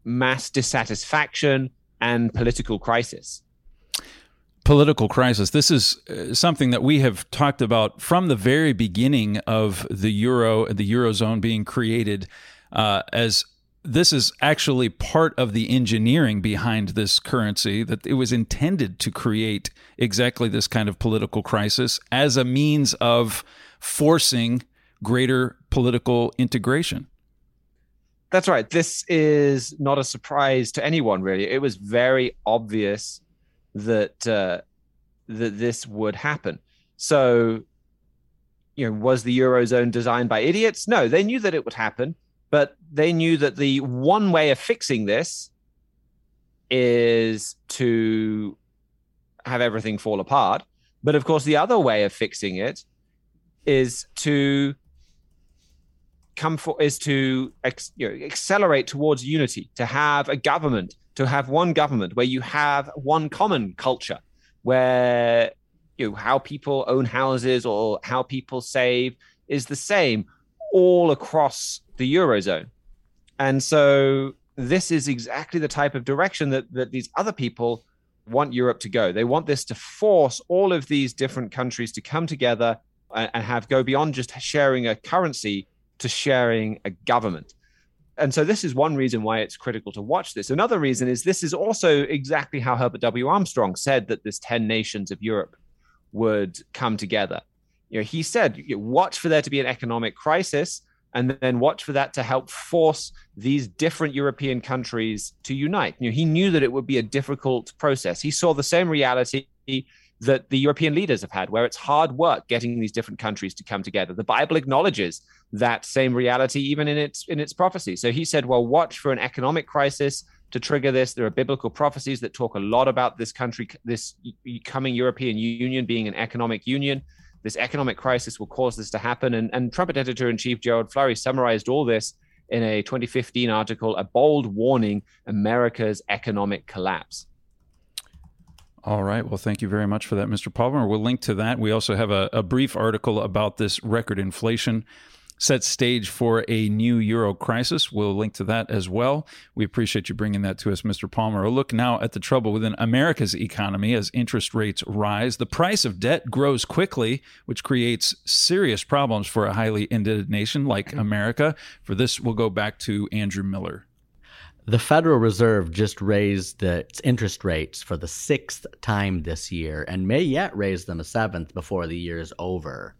Speaker 4: mass dissatisfaction and political crisis
Speaker 2: political crisis. This is uh, something that we have talked about from the very beginning of the euro, the eurozone being created, uh, as this is actually part of the engineering behind this currency. That it was intended to create exactly this kind of political crisis as a means of forcing greater political integration.
Speaker 4: That's right. This is not a surprise to anyone, really. It was very obvious that uh, that this would happen. So, you know, was the eurozone designed by idiots? No, they knew that it would happen, but they knew that the one way of fixing this is to have everything fall apart. But of course, the other way of fixing it is to come for is to ex, you know, accelerate towards unity, to have a government, to have one government where you have one common culture, where you know, how people own houses or how people save is the same all across the eurozone. And so this is exactly the type of direction that, that these other people want Europe to go. They want this to force all of these different countries to come together and, and have go beyond just sharing a currency to sharing a government. And so this is one reason why it's critical to watch this. Another reason is this is also exactly how Herbert W. Armstrong said that this 10 nations of Europe would come together. You know, he said, watch for there to be an economic crisis and then watch for that to help force these different European countries to unite. You know, he knew that it would be a difficult process. He saw the same reality that the European leaders have had, where it's hard work getting these different countries to come together. The Bible acknowledges that same reality even in its in its prophecy. So he said, "Well, watch for an economic crisis to trigger this. There are biblical prophecies that talk a lot about this country, this coming European Union being an economic union." this economic crisis will cause this to happen. And, and Trumpet editor in chief Gerald Flurry summarized all this in a 2015 article, A Bold Warning America's Economic Collapse.
Speaker 2: All right. Well, thank you very much for that, Mr. Palmer. We'll link to that. We also have a, a brief article about this record inflation sets stage for a new euro crisis. We'll link to that as well. We appreciate you bringing that to us, Mr. Palmer. A look now at the trouble within America's economy as interest rates rise. The price of debt grows quickly, which creates serious problems for a highly indebted nation like America. For this, we'll go back to Andrew Miller.
Speaker 3: The Federal Reserve just raised its interest rates for the sixth time this year and may yet raise them a seventh before the year is over.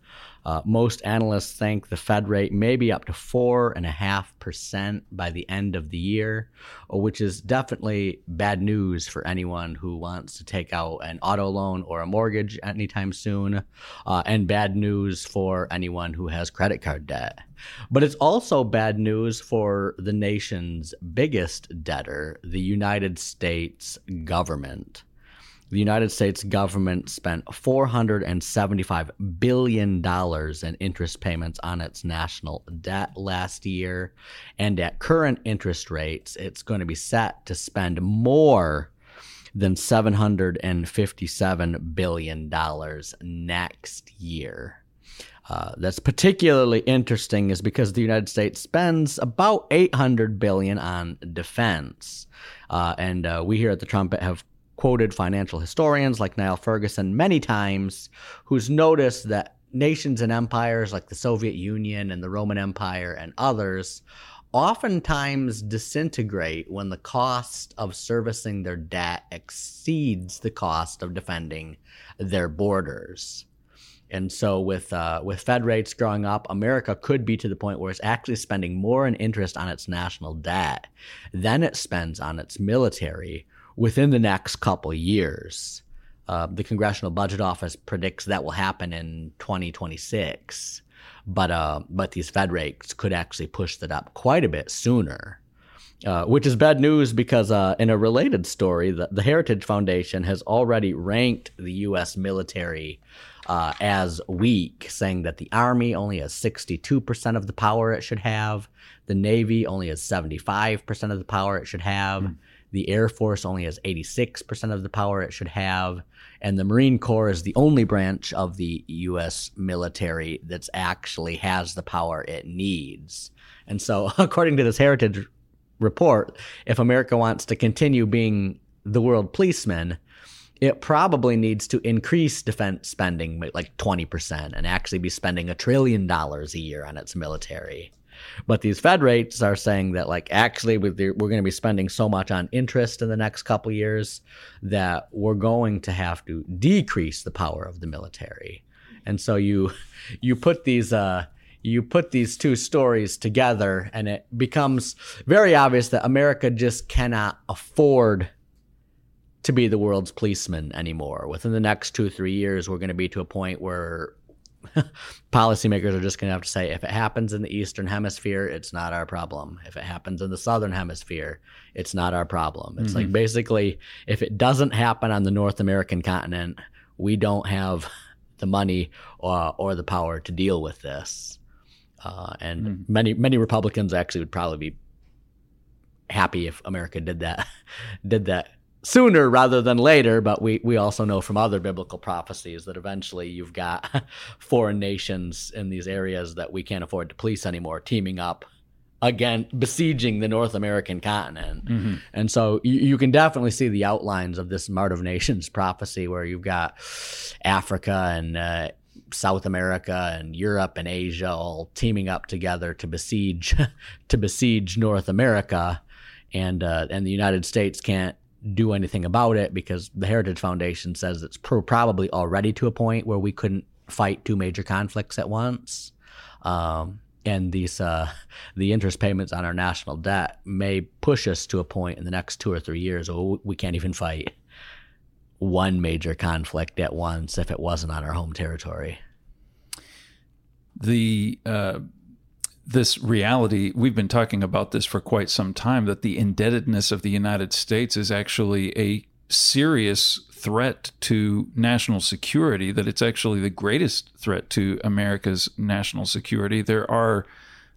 Speaker 3: Uh, most analysts think the Fed rate may be up to 4.5% by the end of the year, which is definitely bad news for anyone who wants to take out an auto loan or a mortgage anytime soon, uh, and bad news for anyone who has credit card debt. But it's also bad news for the nation's biggest debtor, the United States government the United States government spent $475 billion in interest payments on its national debt last year. And at current interest rates, it's going to be set to spend more than $757 billion next year. Uh, that's particularly interesting is because the United States spends about 800 billion on defense, uh, and uh, we here at the Trumpet have quoted financial historians like Niall Ferguson many times, who's noticed that nations and empires like the Soviet Union and the Roman Empire and others oftentimes disintegrate when the cost of servicing their debt exceeds the cost of defending their borders. And so, with uh, with Fed rates growing up, America could be to the point where it's actually spending more in interest on its national debt than it spends on its military, within the next couple years. Uh, the Congressional Budget Office predicts that will happen in 2026, but uh, but these Fed rates could actually push that up quite a bit sooner. Uh, which is bad news because uh, in a related story, the, the, Heritage Foundation has already ranked the U.S. military uh, as weak, saying that the Army only has 62% of the power it should have, the Navy only has 75% of the power it should have, mm. The Air Force only has 86% of the power it should have. And the Marine Corps is the only branch of the U.S. military that actually has the power it needs. And so, according to this Heritage report, if America wants to continue being the world policeman, it probably needs to increase defense spending like 20% and actually be spending a trillion dollars a year on its military. But these Fed rates are saying that, like, actually, we're going to be spending so much on interest in the next couple years that we're going to have to decrease the power of the military. And so you you put these uh, you put these two stories together, and it becomes very obvious that America just cannot afford to be the world's policeman anymore. Within the next two three years, we're going to be to a point where policymakers are just going to have to say if it happens in the eastern hemisphere it's not our problem if it happens in the southern hemisphere it's not our problem it's mm-hmm. like basically if it doesn't happen on the north american continent we don't have the money or, or the power to deal with this uh, and mm-hmm. many many republicans actually would probably be happy if America did that did that sooner rather than later. But we we also know from other biblical prophecies that eventually you've got foreign nations in these areas that we can't afford to police anymore teaming up again besieging the North American continent. Mm-hmm. And so you, you, can definitely see the outlines of this Mart of Nations prophecy where you've got Africa and uh, South America and Europe and Asia all teaming up together to besiege to besiege North America and uh, and the United States can't do anything about it because the Heritage Foundation says it's pro- probably already to a point where we couldn't fight two major conflicts at once. Um, and these uh, the interest payments on our national debt may push us to a point in the next two or three years where we can't even fight one major conflict at once if it wasn't on our home territory.
Speaker 2: The uh, this reality we've been talking about this for quite some time that the indebtedness of the United States is actually a serious threat to national security, that it's actually the greatest threat to America's national security. There are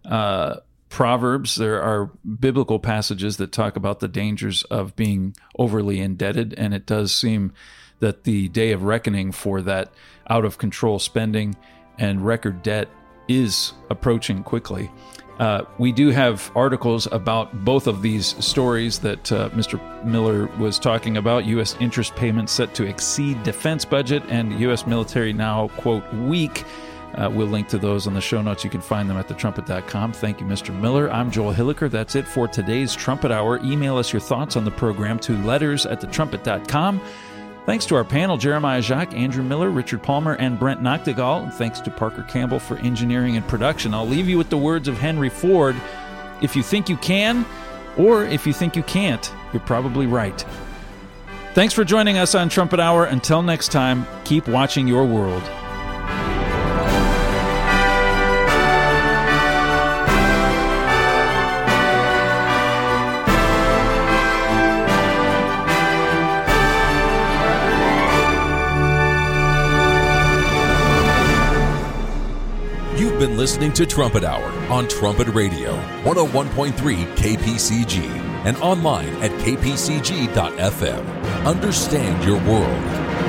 Speaker 2: uh, proverbs, there are biblical passages that talk about the dangers of being overly indebted, and it does seem that the day of reckoning for that out of control spending and record debt is approaching quickly. Uh, we do have articles about both of these stories that uh, Mr. Miller was talking about. U.S. interest payments set to exceed defense budget, and U.S. military now, quote, weak. Uh, we'll link to those on the show notes. You can find them at thetrumpet.com. Thank you, Mr. Miller. I'm Joel Hilliker. That's it for today's Trumpet Hour. Email us your thoughts on the program to letters at thetrumpet.com. Thanks to our panel, Jeremiah Jacques, Andrew Miller, Richard Palmer, and Brent Nagtegaal. And thanks to Parker Campbell for engineering and production. I'll leave you with the words of Henry Ford If you think you can, or if you think you can't, you're probably right. Thanks for joining us on Trumpet Hour. Until next time, keep watching your world.
Speaker 1: Listening to Trumpet Hour on Trumpet Radio, 101.3 KPCG, and online at kpcg.fm. Understand your world.